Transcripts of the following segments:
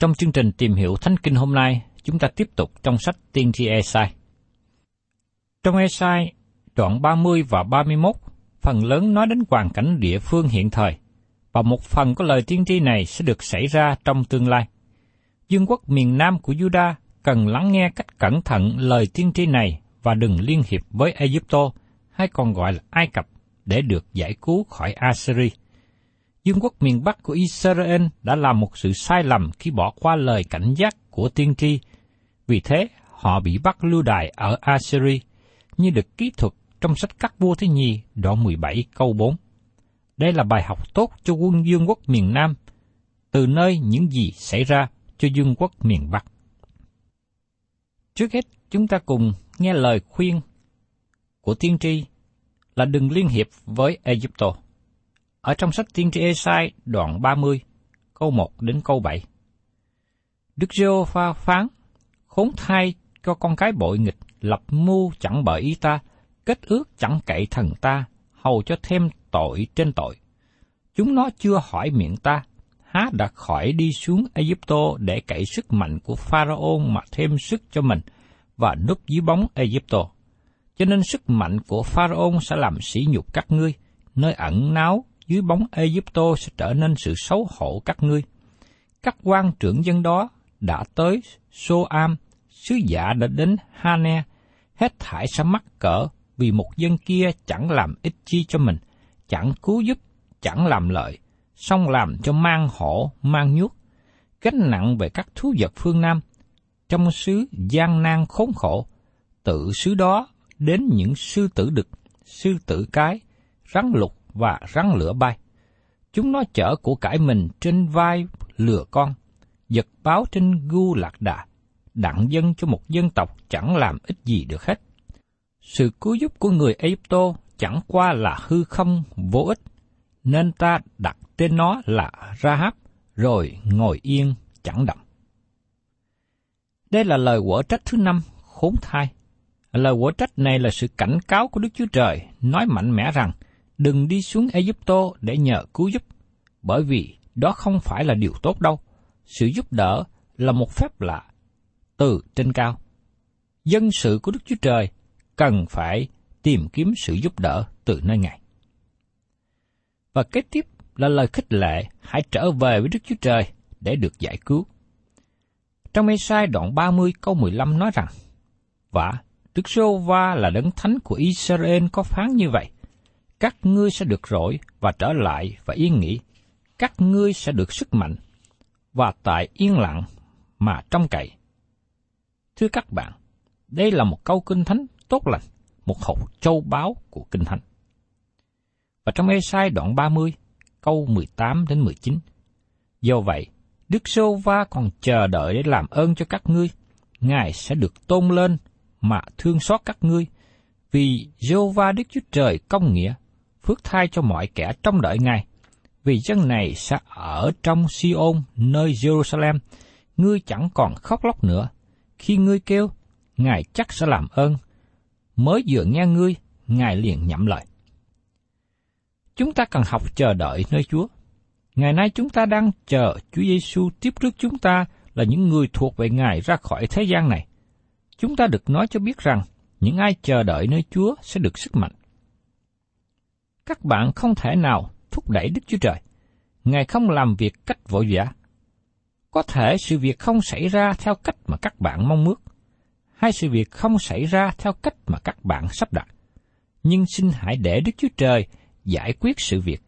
Trong chương trình tìm hiểu Thánh Kinh hôm nay, chúng ta tiếp tục trong sách Tiên tri Esai. Trong Esai, đoạn 30 và 31, phần lớn nói đến hoàn cảnh địa phương hiện thời, và một phần của lời tiên tri này sẽ được xảy ra trong tương lai. Dương quốc miền Nam của Juda cần lắng nghe cách cẩn thận lời tiên tri này và đừng liên hiệp với Egypto, hay còn gọi là Ai Cập, để được giải cứu khỏi Assyria. Dương quốc miền Bắc của Israel đã làm một sự sai lầm khi bỏ qua lời cảnh giác của tiên tri. Vì thế, họ bị bắt lưu đày ở Assyria, như được kỹ thuật trong sách Các vua thứ nhì đoạn 17 câu 4. Đây là bài học tốt cho quân Dương quốc miền Nam, từ nơi những gì xảy ra cho Dương quốc miền Bắc. Trước hết, chúng ta cùng nghe lời khuyên của tiên tri là đừng liên hiệp với Egypto. Ở trong sách tiên tri Esai đoạn 30, câu 1 đến câu 7. Đức giê pha phán, khốn thai cho con cái bội nghịch, lập mưu chẳng bởi ý ta, kết ước chẳng cậy thần ta, hầu cho thêm tội trên tội. Chúng nó chưa hỏi miệng ta, há đã khỏi đi xuống Egypto để cậy sức mạnh của Pharaoh mà thêm sức cho mình và núp dưới bóng Egypto. Cho nên sức mạnh của Pharaoh sẽ làm sỉ nhục các ngươi, nơi ẩn náu dưới bóng Egypto sẽ trở nên sự xấu hổ các ngươi. Các quan trưởng dân đó đã tới Soam, sứ giả đã đến Hane, hết thải sẽ mắc cỡ vì một dân kia chẳng làm ích chi cho mình, chẳng cứu giúp, chẳng làm lợi, song làm cho mang hổ, mang nhuốc, gánh nặng về các thú vật phương Nam, trong xứ gian nan khốn khổ, tự xứ đó đến những sư tử đực, sư tử cái, rắn lục và rắn lửa bay. Chúng nó chở của cải mình trên vai lừa con, giật báo trên gu lạc đà, đặng dân cho một dân tộc chẳng làm ích gì được hết. Sự cứu giúp của người Egypto chẳng qua là hư không vô ích, nên ta đặt tên nó là Rahab, rồi ngồi yên chẳng động. Đây là lời quở trách thứ năm, khốn thai. Lời quở trách này là sự cảnh cáo của Đức Chúa Trời, nói mạnh mẽ rằng, đừng đi xuống Egypto để nhờ cứu giúp, bởi vì đó không phải là điều tốt đâu. Sự giúp đỡ là một phép lạ, từ trên cao. Dân sự của Đức Chúa Trời cần phải tìm kiếm sự giúp đỡ từ nơi Ngài. Và kế tiếp là lời khích lệ, hãy trở về với Đức Chúa Trời, để được giải cứu. Trong Ê-sai đoạn 30 câu 15 nói rằng, Và Đức Sô Va là đấng thánh của Israel có phán như vậy, các ngươi sẽ được rỗi và trở lại và yên nghỉ, các ngươi sẽ được sức mạnh, và tại yên lặng mà trong cậy. Thưa các bạn, đây là một câu kinh thánh tốt lành, một hộp châu báu của kinh thánh. Và trong Ê-sai đoạn 30, câu 18 đến 19. Do vậy, Đức Sô Va còn chờ đợi để làm ơn cho các ngươi. Ngài sẽ được tôn lên mà thương xót các ngươi, vì Jehovah Đức Chúa Trời công nghĩa, phước thai cho mọi kẻ trong đợi Ngài. Vì dân này sẽ ở trong Siôn nơi Jerusalem, ngươi chẳng còn khóc lóc nữa. Khi ngươi kêu, Ngài chắc sẽ làm ơn. Mới vừa nghe ngươi, Ngài liền nhậm lời. Chúng ta cần học chờ đợi nơi Chúa. Ngày nay chúng ta đang chờ Chúa Giêsu tiếp trước chúng ta là những người thuộc về Ngài ra khỏi thế gian này. Chúng ta được nói cho biết rằng những ai chờ đợi nơi Chúa sẽ được sức mạnh. Các bạn không thể nào thúc đẩy Đức Chúa Trời. Ngài không làm việc cách vội vã. Có thể sự việc không xảy ra theo cách mà các bạn mong ước, hay sự việc không xảy ra theo cách mà các bạn sắp đặt. Nhưng xin hãy để Đức Chúa Trời giải quyết sự việc.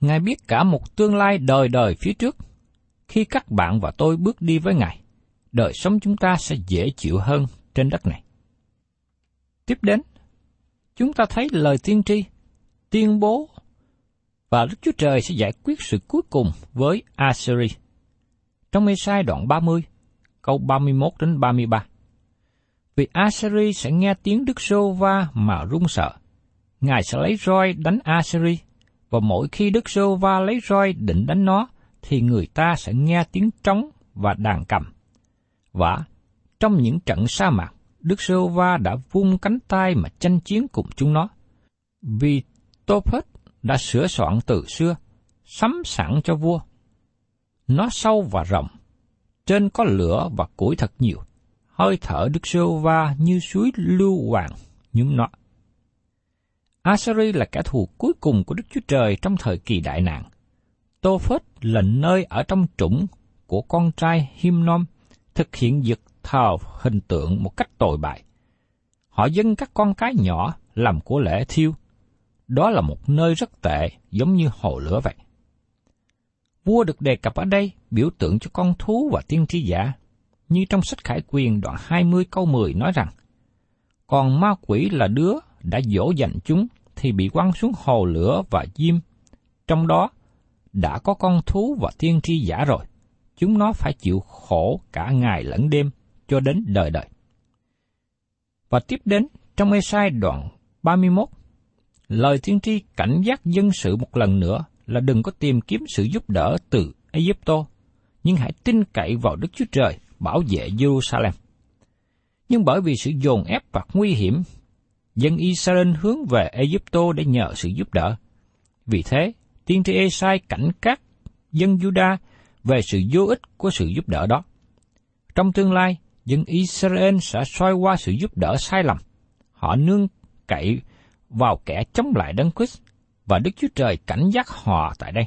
Ngài biết cả một tương lai đời đời phía trước. Khi các bạn và tôi bước đi với Ngài, đời sống chúng ta sẽ dễ chịu hơn trên đất này. Tiếp đến, chúng ta thấy lời tiên tri, tuyên bố và Đức Chúa Trời sẽ giải quyết sự cuối cùng với Assyri. Trong mê sai đoạn 30, câu 31 đến 33. Vì Assyri sẽ nghe tiếng Đức Sô Va mà run sợ. Ngài sẽ lấy roi đánh Assyri, và mỗi khi Đức Sô Va lấy roi định đánh nó, thì người ta sẽ nghe tiếng trống và đàn cầm. Và trong những trận sa mạc, Đức Sô Va đã vung cánh tay mà tranh chiến cùng chúng nó. Vì Tophet đã sửa soạn từ xưa, sắm sẵn cho vua. Nó sâu và rộng, trên có lửa và củi thật nhiều, hơi thở Đức Sô Va như suối lưu hoàng nhúm nó. Asari là kẻ thù cuối cùng của Đức Chúa Trời trong thời kỳ đại nạn. Tô Phết là nơi ở trong trũng của con trai Himnom thực hiện việc thờ hình tượng một cách tồi bại. Họ dâng các con cái nhỏ làm của lễ thiêu. Đó là một nơi rất tệ, giống như hồ lửa vậy. Vua được đề cập ở đây biểu tượng cho con thú và tiên tri giả, như trong sách Khải Quyền đoạn 20 câu 10 nói rằng, còn ma quỷ là đứa đã dỗ dành chúng thì bị quăng xuống hồ lửa và diêm. Trong đó đã có con thú và tiên tri giả rồi. Chúng nó phải chịu khổ cả ngày lẫn đêm cho đến đời đời. Và tiếp đến trong Ê-sai đoạn 31, lời tiên tri cảnh giác dân sự một lần nữa là đừng có tìm kiếm sự giúp đỡ từ Egypto, nhưng hãy tin cậy vào Đức Chúa Trời bảo vệ Jerusalem. Nhưng bởi vì sự dồn ép và nguy hiểm dân Israel hướng về Egypto để nhờ sự giúp đỡ. Vì thế, tiên tri Esai cảnh các dân Juda về sự vô ích của sự giúp đỡ đó. Trong tương lai, dân Israel sẽ xoay qua sự giúp đỡ sai lầm. Họ nương cậy vào kẻ chống lại Đấng Christ và Đức Chúa Trời cảnh giác họ tại đây.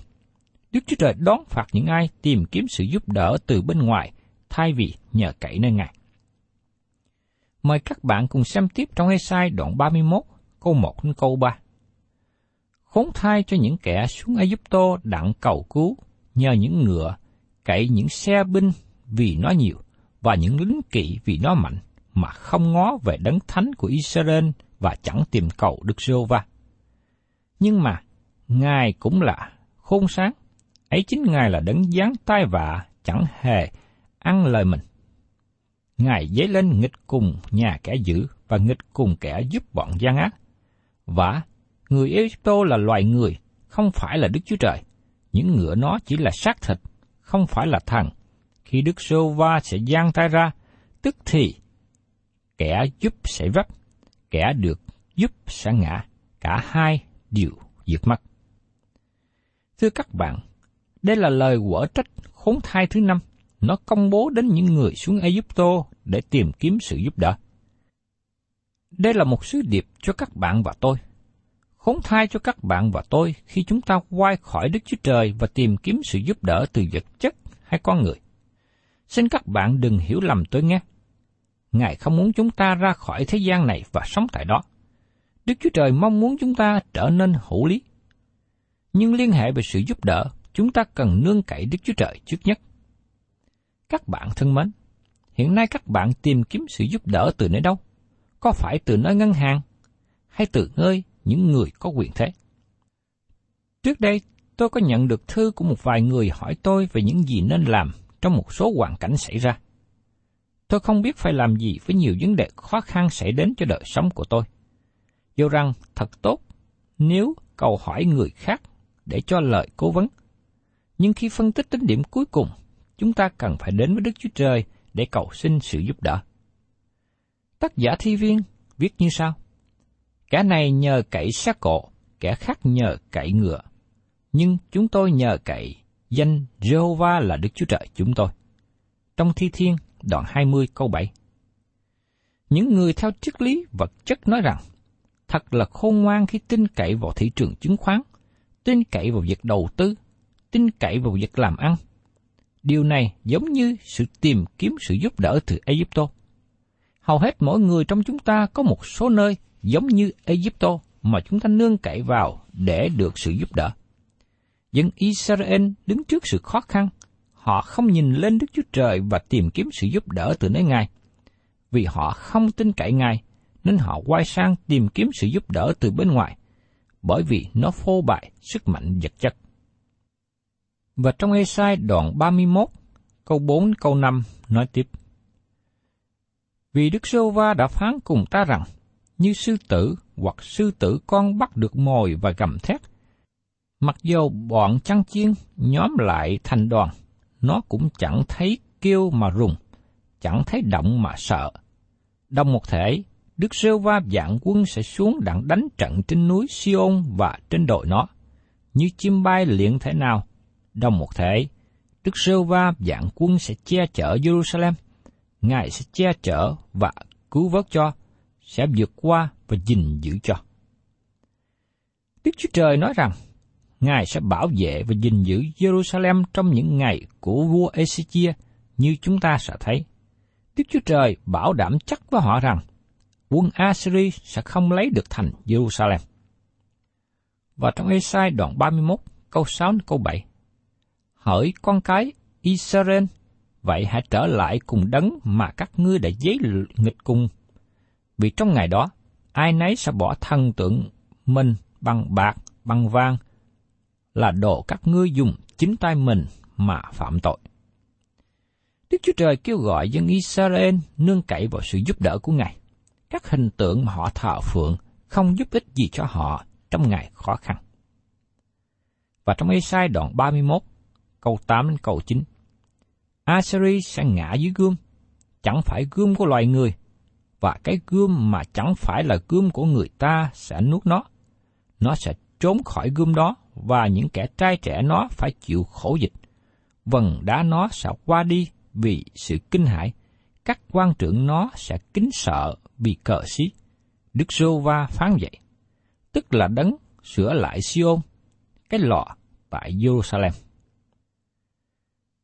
Đức Chúa Trời đón phạt những ai tìm kiếm sự giúp đỡ từ bên ngoài thay vì nhờ cậy nơi Ngài. Mời các bạn cùng xem tiếp trong Esai đoạn 31, câu 1 đến câu 3. Khốn thai cho những kẻ xuống Ai Cập đặng cầu cứu nhờ những ngựa, cậy những xe binh vì nó nhiều, và những lính kỵ vì nó mạnh, mà không ngó về đấng thánh của Israel và chẳng tìm cầu Đức giê va Nhưng mà, Ngài cũng là khôn sáng, ấy chính Ngài là đấng giáng tai vạ, chẳng hề ăn lời mình. Ngài dấy lên nghịch cùng nhà kẻ dữ và nghịch cùng kẻ giúp bọn gian ác. Và người Egypto là loài người, không phải là Đức Chúa Trời. Những ngựa nó chỉ là xác thịt, không phải là thần. Khi Đức Sô Va sẽ giang tay ra, tức thì kẻ giúp sẽ vấp, kẻ được giúp sẽ ngã, cả hai đều diệt mất. Thưa các bạn, đây là lời quở trách khốn thai thứ năm nó công bố đến những người xuống Egypto để tìm kiếm sự giúp đỡ. Đây là một sứ điệp cho các bạn và tôi. Khốn thai cho các bạn và tôi khi chúng ta quay khỏi Đức Chúa Trời và tìm kiếm sự giúp đỡ từ vật chất hay con người. Xin các bạn đừng hiểu lầm tôi nghe. Ngài không muốn chúng ta ra khỏi thế gian này và sống tại đó. Đức Chúa Trời mong muốn chúng ta trở nên hữu lý. Nhưng liên hệ về sự giúp đỡ, chúng ta cần nương cậy Đức Chúa Trời trước nhất. Các bạn thân mến, hiện nay các bạn tìm kiếm sự giúp đỡ từ nơi đâu? Có phải từ nơi ngân hàng, hay từ nơi những người có quyền thế? Trước đây, tôi có nhận được thư của một vài người hỏi tôi về những gì nên làm trong một số hoàn cảnh xảy ra. Tôi không biết phải làm gì với nhiều vấn đề khó khăn xảy đến cho đời sống của tôi. Dù rằng thật tốt nếu cầu hỏi người khác để cho lời cố vấn. Nhưng khi phân tích đến điểm cuối cùng, chúng ta cần phải đến với Đức Chúa Trời để cầu xin sự giúp đỡ. Tác giả thi viên viết như sau. Kẻ này nhờ cậy xác cổ, kẻ khác nhờ cậy ngựa. Nhưng chúng tôi nhờ cậy danh Jehovah là Đức Chúa Trời chúng tôi. Trong Thi Thiên, đoạn 20 câu 7. Những người theo triết lý vật chất nói rằng, thật là khôn ngoan khi tin cậy vào thị trường chứng khoán, tin cậy vào việc đầu tư, tin cậy vào việc làm ăn. Điều này giống như sự tìm kiếm sự giúp đỡ từ Egypto. Hầu hết mỗi người trong chúng ta có một số nơi giống như Egypto mà chúng ta nương cậy vào để được sự giúp đỡ. Dân Israel đứng trước sự khó khăn, họ không nhìn lên Đức Chúa Trời và tìm kiếm sự giúp đỡ từ nơi Ngài. Vì họ không tin cậy Ngài, nên họ quay sang tìm kiếm sự giúp đỡ từ bên ngoài, bởi vì nó phô bại sức mạnh vật chất. Và trong Ê-sai đoạn 31, câu 4 câu 5 nói tiếp. Vì Đức Sô Va đã phán cùng ta rằng, như sư tử hoặc sư tử con bắt được mồi và gầm thét, mặc dù bọn chăn chiên nhóm lại thành đoàn, nó cũng chẳng thấy kêu mà rùng, chẳng thấy động mà sợ. Đồng một thể, Đức Sêu Va dạng quân sẽ xuống đặng đánh trận trên núi Siôn và trên đồi nó. Như chim bay luyện thể nào, đồng một thể, Đức Sêu Va dạng quân sẽ che chở Jerusalem. Ngài sẽ che chở và cứu vớt cho, sẽ vượt qua và gìn giữ cho. Đức Chúa Trời nói rằng, Ngài sẽ bảo vệ và gìn giữ Jerusalem trong những ngày của vua Ezechia như chúng ta sẽ thấy. Đức Chúa Trời bảo đảm chắc với họ rằng quân Assyri sẽ không lấy được thành Jerusalem. Và trong Esai đoạn 31, câu 6 câu 7. Hỡi con cái Israel, vậy hãy trở lại cùng đấng mà các ngươi đã giấy nghịch cùng. Vì trong ngày đó, ai nấy sẽ bỏ thần tượng mình bằng bạc, bằng vàng, là đồ các ngươi dùng chính tay mình mà phạm tội. Đức Chúa Trời kêu gọi dân Israel nương cậy vào sự giúp đỡ của Ngài các hình tượng mà họ thờ phượng không giúp ích gì cho họ trong ngày khó khăn. Và trong Ê-sai đoạn 31, câu 8 đến câu 9, Assyri sẽ ngã dưới gươm, chẳng phải gươm của loài người, và cái gươm mà chẳng phải là gươm của người ta sẽ nuốt nó. Nó sẽ trốn khỏi gươm đó, và những kẻ trai trẻ nó phải chịu khổ dịch. Vần đá nó sẽ qua đi vì sự kinh hãi, các quan trưởng nó sẽ kính sợ vì cờ xí. Đức Sô Va phán vậy, tức là đấng sửa lại Siôn, cái lọ tại Jerusalem.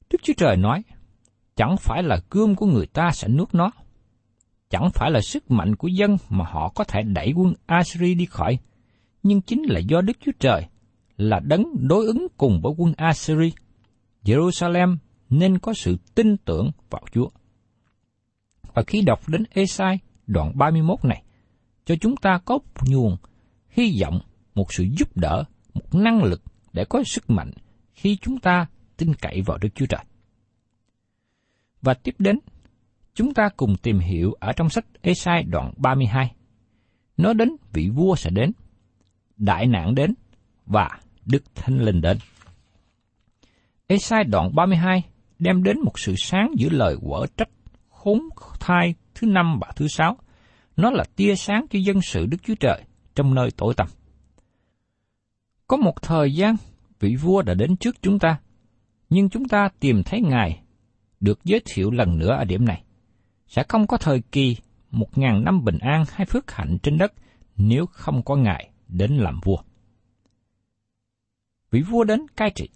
Đức Chúa Trời nói, chẳng phải là gươm của người ta sẽ nuốt nó, chẳng phải là sức mạnh của dân mà họ có thể đẩy quân Assyri đi khỏi, nhưng chính là do Đức Chúa Trời là đấng đối ứng cùng với quân Assyri. Jerusalem nên có sự tin tưởng vào Chúa. Và khi đọc đến Esai đoạn 31 này, cho chúng ta có một nguồn hy vọng, một sự giúp đỡ, một năng lực để có sức mạnh khi chúng ta tin cậy vào Đức Chúa Trời. Và tiếp đến, chúng ta cùng tìm hiểu ở trong sách Esai đoạn 32. Nói đến vị vua sẽ đến, đại nạn đến và Đức Thánh Linh đến. Esai đoạn 32 đem đến một sự sáng giữa lời quở trách khốn thai thứ năm và thứ sáu. Nó là tia sáng cho dân sự Đức Chúa Trời trong nơi tối tăm. Có một thời gian, vị vua đã đến trước chúng ta, nhưng chúng ta tìm thấy Ngài được giới thiệu lần nữa ở điểm này. Sẽ không có thời kỳ một ngàn năm bình an hay phước hạnh trên đất nếu không có Ngài đến làm vua. Vị vua đến cai trị.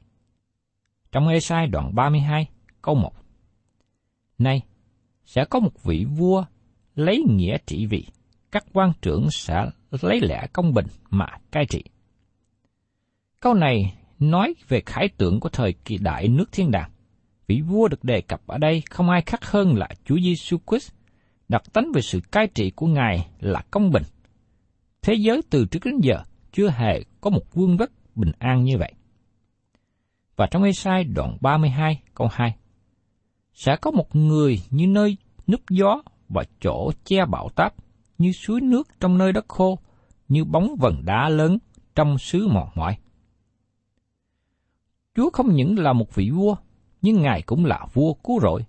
Trong Ê-sai đoạn 32, câu 1. Này, sẽ có một vị vua lấy nghĩa trị vị, các quan trưởng sẽ lấy lẽ công bình mà cai trị. Câu này nói về khải tượng của thời kỳ đại nước thiên đàng. Vị vua được đề cập ở đây không ai khác hơn là Chúa Giêsu Christ, đặc tánh về sự cai trị của Ngài là công bình. Thế giới từ trước đến giờ chưa hề có một vương vất bình an như vậy. Và trong Ê-sai đoạn 32 câu 2 Sẽ có một người như nơi núp gió và chỗ che bão táp, như suối nước trong nơi đất khô, như bóng vần đá lớn trong xứ mòn mỏi. Chúa không những là một vị vua, nhưng Ngài cũng là vua cứu rỗi.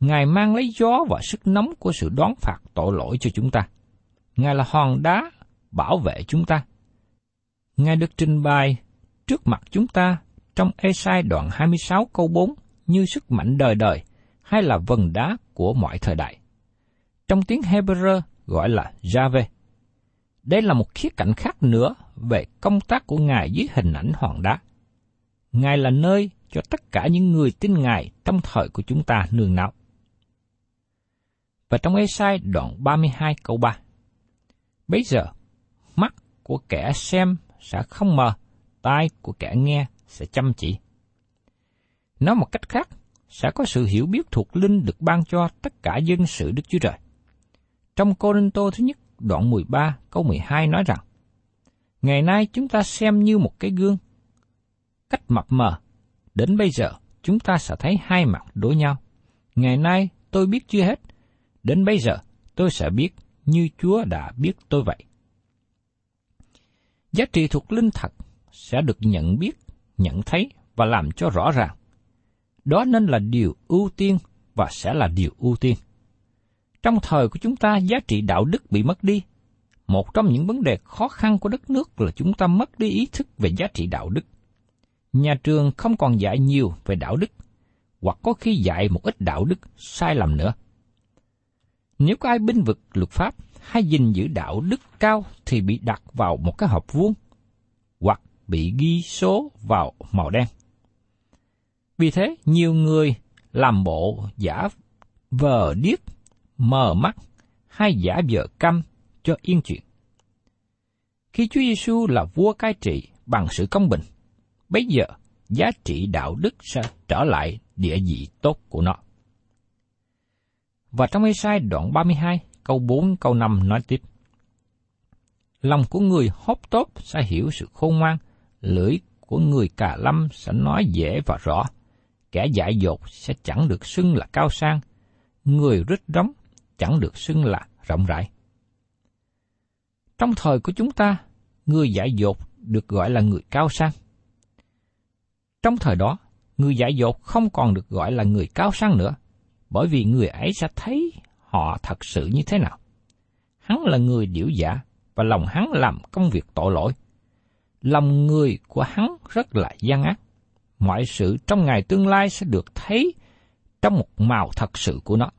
Ngài mang lấy gió và sức nóng của sự đoán phạt tội lỗi cho chúng ta. Ngài là hòn đá bảo vệ chúng ta. Ngài được trình bày trước mặt chúng ta trong Esai đoạn 26 câu 4 như sức mạnh đời đời hay là vần đá của mọi thời đại. Trong tiếng Hebrew gọi là Jave. Đây là một khía cạnh khác nữa về công tác của Ngài dưới hình ảnh hòn đá. Ngài là nơi cho tất cả những người tin Ngài trong thời của chúng ta nương náu. Và trong Esai đoạn 32 câu 3. Bây giờ, mắt của kẻ xem sẽ không mờ, tai của kẻ nghe sẽ chăm chỉ. Nói một cách khác, sẽ có sự hiểu biết thuộc linh được ban cho tất cả dân sự Đức Chúa Trời. Trong Cô Rinh Tô thứ nhất, đoạn 13, câu 12 nói rằng, Ngày nay chúng ta xem như một cái gương, cách mập mờ, đến bây giờ chúng ta sẽ thấy hai mặt đối nhau. Ngày nay tôi biết chưa hết, đến bây giờ tôi sẽ biết như Chúa đã biết tôi vậy. Giá trị thuộc linh thật sẽ được nhận biết, nhận thấy và làm cho rõ ràng. Đó nên là điều ưu tiên và sẽ là điều ưu tiên. Trong thời của chúng ta, giá trị đạo đức bị mất đi. Một trong những vấn đề khó khăn của đất nước là chúng ta mất đi ý thức về giá trị đạo đức. Nhà trường không còn dạy nhiều về đạo đức, hoặc có khi dạy một ít đạo đức sai lầm nữa. Nếu có ai binh vực luật pháp hay gìn giữ đạo đức cao thì bị đặt vào một cái hộp vuông, hoặc bị ghi số vào màu đen. Vì thế, nhiều người làm bộ giả vờ điếc, mờ mắt hay giả vờ câm cho yên chuyện. Khi Chúa Giêsu là vua cai trị bằng sự công bình, bây giờ giá trị đạo đức sẽ trở lại địa vị tốt của nó. Và trong Ê-sai đoạn 32, câu 4, câu 5 nói tiếp. Lòng của người hốt tốt sẽ hiểu sự khôn ngoan, lưỡi của người cà lâm sẽ nói dễ và rõ. Kẻ dại dột sẽ chẳng được xưng là cao sang, người rít rống chẳng được xưng là rộng rãi. Trong thời của chúng ta, người dại dột được gọi là người cao sang. Trong thời đó, người dại dột không còn được gọi là người cao sang nữa, bởi vì người ấy sẽ thấy họ thật sự như thế nào. Hắn là người điểu giả, và lòng hắn làm công việc tội lỗi. Lòng người của hắn rất là gian ác. Mọi sự trong ngày tương lai sẽ được thấy trong một màu thật sự của nó.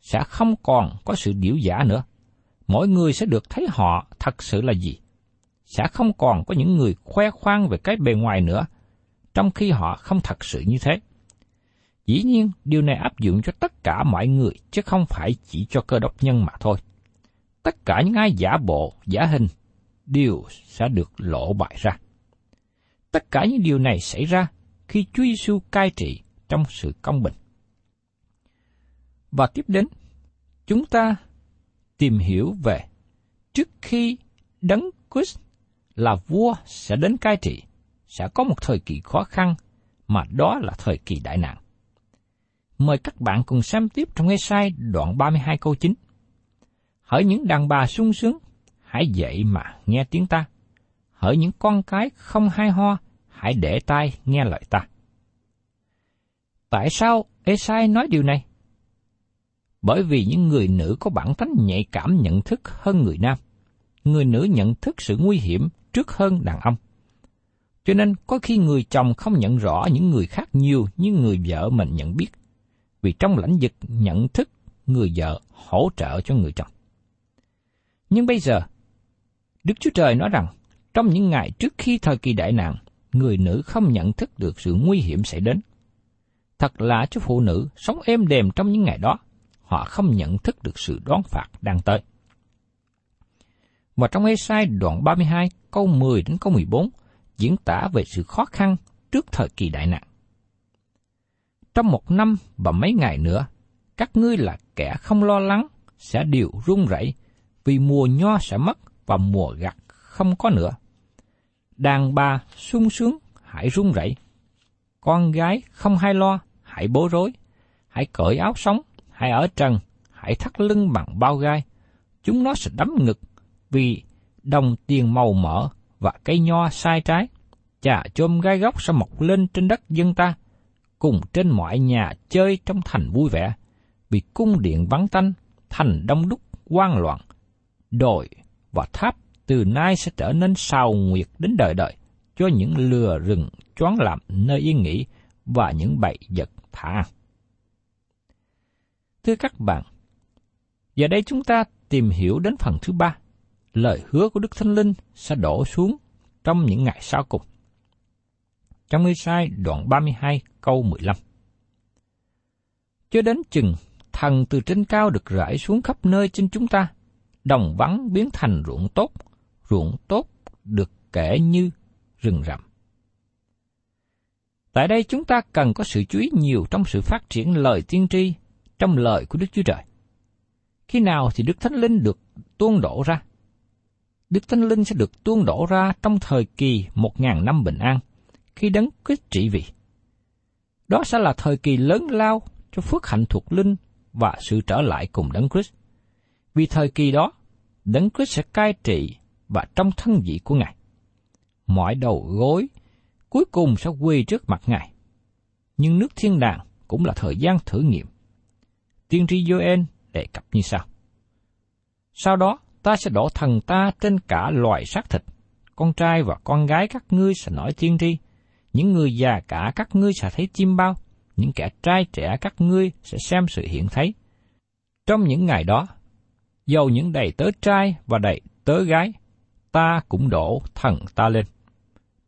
Sẽ không còn có sự điểu giả nữa. Mỗi người sẽ được thấy họ thật sự là gì. Sẽ không còn có những người khoe khoang về cái bề ngoài nữa, trong khi họ không thật sự như thế. Dĩ nhiên, điều này áp dụng cho tất cả mọi người, chứ không phải chỉ cho cơ đốc nhân mà thôi. Tất cả những ai giả bộ, giả hình, đều sẽ được lộ bại ra. Tất cả những điều này xảy ra khi Chúa Giêsu cai trị trong sự công bình. Và tiếp đến, chúng ta tìm hiểu về trước khi đấng Christ là vua sẽ đến cai trị, sẽ có một thời kỳ khó khăn mà đó là thời kỳ đại nạn. Mời các bạn cùng xem tiếp trong ngay sai đoạn 32 câu 9. Hỡi những đàn bà sung sướng, hãy dậy mà nghe tiếng ta. Hỡi những con cái không hay ho, hãy để tai nghe lời ta. Tại sao Esai nói điều này? Bởi vì những người nữ có bản tánh nhạy cảm nhận thức hơn người nam. Người nữ nhận thức sự nguy hiểm trước hơn đàn ông. Cho nên có khi người chồng không nhận rõ những người khác nhiều như người vợ mình nhận biết vì trong lãnh vực nhận thức người vợ hỗ trợ cho người chồng. Nhưng bây giờ, Đức Chúa Trời nói rằng, trong những ngày trước khi thời kỳ đại nạn, người nữ không nhận thức được sự nguy hiểm xảy đến. Thật lạ cho phụ nữ sống êm đềm trong những ngày đó, họ không nhận thức được sự đoán phạt đang tới. Và trong Ê-sai đoạn 32 câu 10 đến câu 14 diễn tả về sự khó khăn trước thời kỳ đại nạn. Trong một năm và mấy ngày nữa, các ngươi là kẻ không lo lắng sẽ đều run rẩy vì mùa nho sẽ mất và mùa gặt không có nữa. Đàn bà sung sướng hãy run rẩy, con gái không hay lo hãy bối rối, hãy cởi áo sống, hãy ở trần, hãy thắt lưng bằng bao gai. Chúng nó sẽ đấm ngực vì đồng tiền màu mỡ và cây nho sai trái. Chà chôm gai góc sẽ mọc lên trên đất dân ta, cùng trên mọi nhà chơi trong thành vui vẻ, vì cung điện vắng tanh, thành đông đúc, quang loạn. Đồi và tháp từ nay sẽ trở nên sao nguyệt đến đời đời, cho những lừa rừng choáng làm nơi yên nghỉ và những bậy vật thả Thưa các bạn, giờ đây chúng ta tìm hiểu đến phần thứ ba, lời hứa của Đức Thánh Linh sẽ đổ xuống trong những ngày sau cùng. Trong Ê-sai đoạn 32 câu 15 Cho đến chừng thần từ trên cao được rải xuống khắp nơi trên chúng ta, đồng vắng biến thành ruộng tốt, ruộng tốt được kể như rừng rậm. Tại đây chúng ta cần có sự chú ý nhiều trong sự phát triển lời tiên tri trong lời của Đức Chúa Trời. Khi nào thì Đức Thánh Linh được tuôn đổ ra? Đức Thánh Linh sẽ được tuôn đổ ra trong thời kỳ một ngàn năm bình an, khi đấng Christ trị vì. Đó sẽ là thời kỳ lớn lao cho phước hạnh thuộc linh và sự trở lại cùng đấng Christ. Vì thời kỳ đó, đấng Christ sẽ cai trị và trong thân vị của Ngài. Mọi đầu gối cuối cùng sẽ quỳ trước mặt Ngài. Nhưng nước thiên đàng cũng là thời gian thử nghiệm. Tiên tri Joel đề cập như sau. Sau đó, ta sẽ đổ thần ta trên cả loài xác thịt. Con trai và con gái các ngươi sẽ nói tiên tri. Những người già cả các ngươi sẽ thấy chim bao. Những kẻ trai trẻ các ngươi sẽ xem sự hiện thấy. Trong những ngày đó, dầu những đầy tớ trai và đầy tớ gái, ta cũng đổ thần ta lên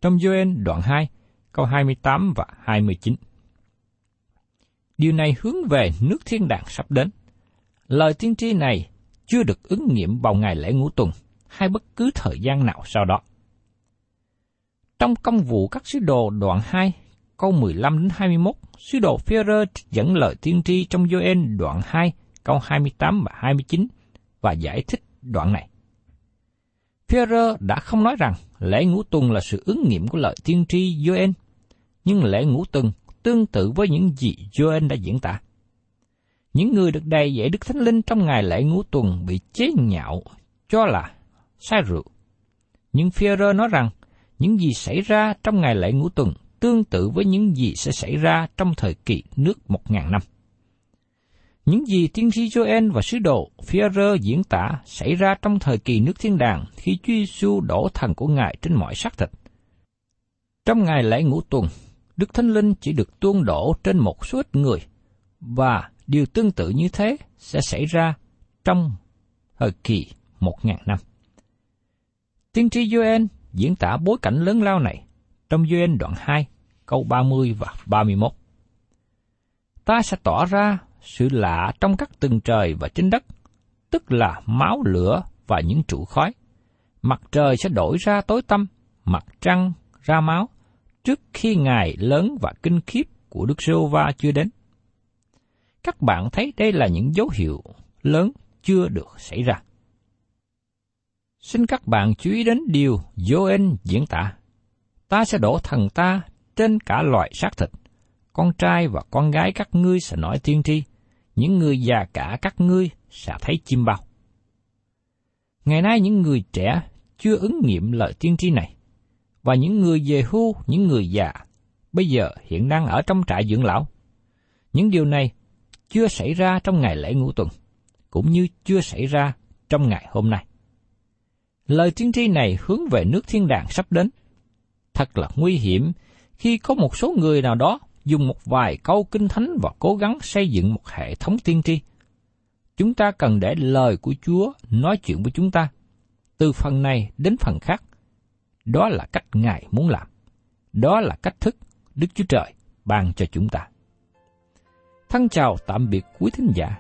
trong Joel đoạn 2, câu 28 và 29. Điều này hướng về nước thiên đàng sắp đến. Lời tiên tri này chưa được ứng nghiệm vào ngày lễ ngũ tuần hay bất cứ thời gian nào sau đó. Trong công vụ các sứ đồ đoạn 2, câu 15 đến 21, sứ đồ Phêrô dẫn lời tiên tri trong Joel đoạn 2, câu 28 và 29 và giải thích đoạn này. Phêrô đã không nói rằng lễ ngũ tuần là sự ứng nghiệm của lời tiên tri Joel, nhưng lễ ngũ tuần tương tự với những gì Joel đã diễn tả. Những người được đầy dạy Đức Thánh Linh trong ngày lễ ngũ tuần bị chế nhạo cho là sai rượu. Nhưng Phêrô nói rằng những gì xảy ra trong ngày lễ ngũ tuần tương tự với những gì sẽ xảy ra trong thời kỳ nước một ngàn năm. Những gì tiên tri Joel và sứ đồ Führer diễn tả xảy ra trong thời kỳ nước thiên đàng khi Chúa Giêsu đổ thần của Ngài trên mọi xác thịt. Trong ngày lễ ngũ tuần, Đức Thánh Linh chỉ được tuôn đổ trên một số ít người, và điều tương tự như thế sẽ xảy ra trong thời kỳ một ngàn năm. Tiên tri Joel diễn tả bối cảnh lớn lao này trong Joel đoạn 2, câu 30 và 31. Ta sẽ tỏ ra sự lạ trong các tầng trời và trên đất, tức là máu lửa và những trụ khói. Mặt trời sẽ đổi ra tối tăm, mặt trăng ra máu, trước khi ngày lớn và kinh khiếp của Đức Sô Va chưa đến. Các bạn thấy đây là những dấu hiệu lớn chưa được xảy ra. Xin các bạn chú ý đến điều Joel diễn tả. Ta sẽ đổ thần ta trên cả loại xác thịt. Con trai và con gái các ngươi sẽ nói tiên tri những người già cả các ngươi sẽ thấy chim bao. Ngày nay những người trẻ chưa ứng nghiệm lời tiên tri này, và những người về hưu, những người già, bây giờ hiện đang ở trong trại dưỡng lão. Những điều này chưa xảy ra trong ngày lễ ngũ tuần, cũng như chưa xảy ra trong ngày hôm nay. Lời tiên tri này hướng về nước thiên đàng sắp đến. Thật là nguy hiểm khi có một số người nào đó dùng một vài câu kinh thánh và cố gắng xây dựng một hệ thống tiên tri. Chúng ta cần để lời của Chúa nói chuyện với chúng ta, từ phần này đến phần khác. Đó là cách Ngài muốn làm. Đó là cách thức Đức Chúa Trời ban cho chúng ta. Thân chào tạm biệt quý thính giả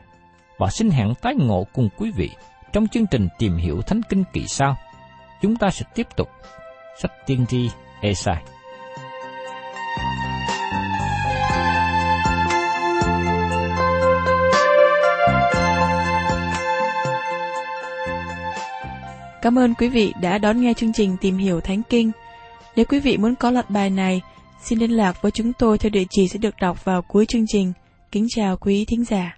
và xin hẹn tái ngộ cùng quý vị trong chương trình tìm hiểu Thánh Kinh kỳ sau. Chúng ta sẽ tiếp tục sách tiên tri Esai. Cảm ơn quý vị đã đón nghe chương trình Tìm hiểu Thánh Kinh. Nếu quý vị muốn có loạt bài này, xin liên lạc với chúng tôi theo địa chỉ sẽ được đọc vào cuối chương trình. Kính chào quý thính giả.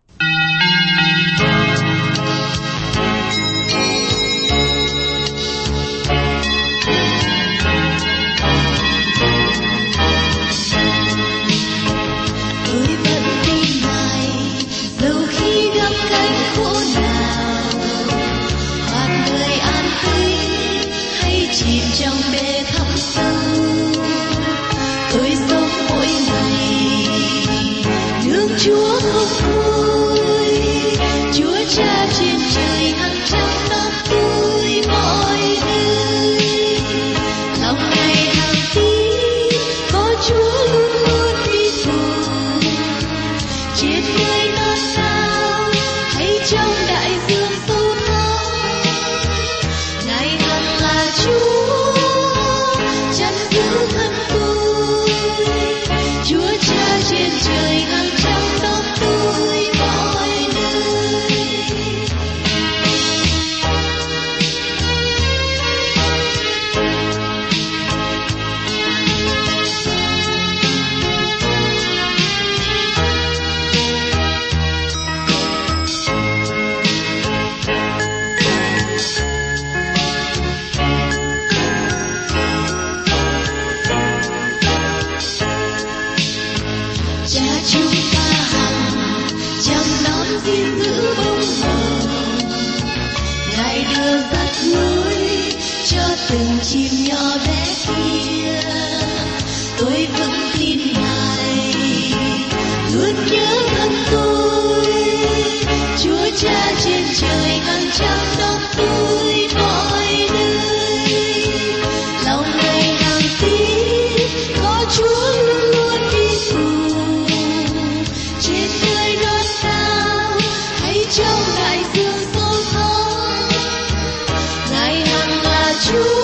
Trời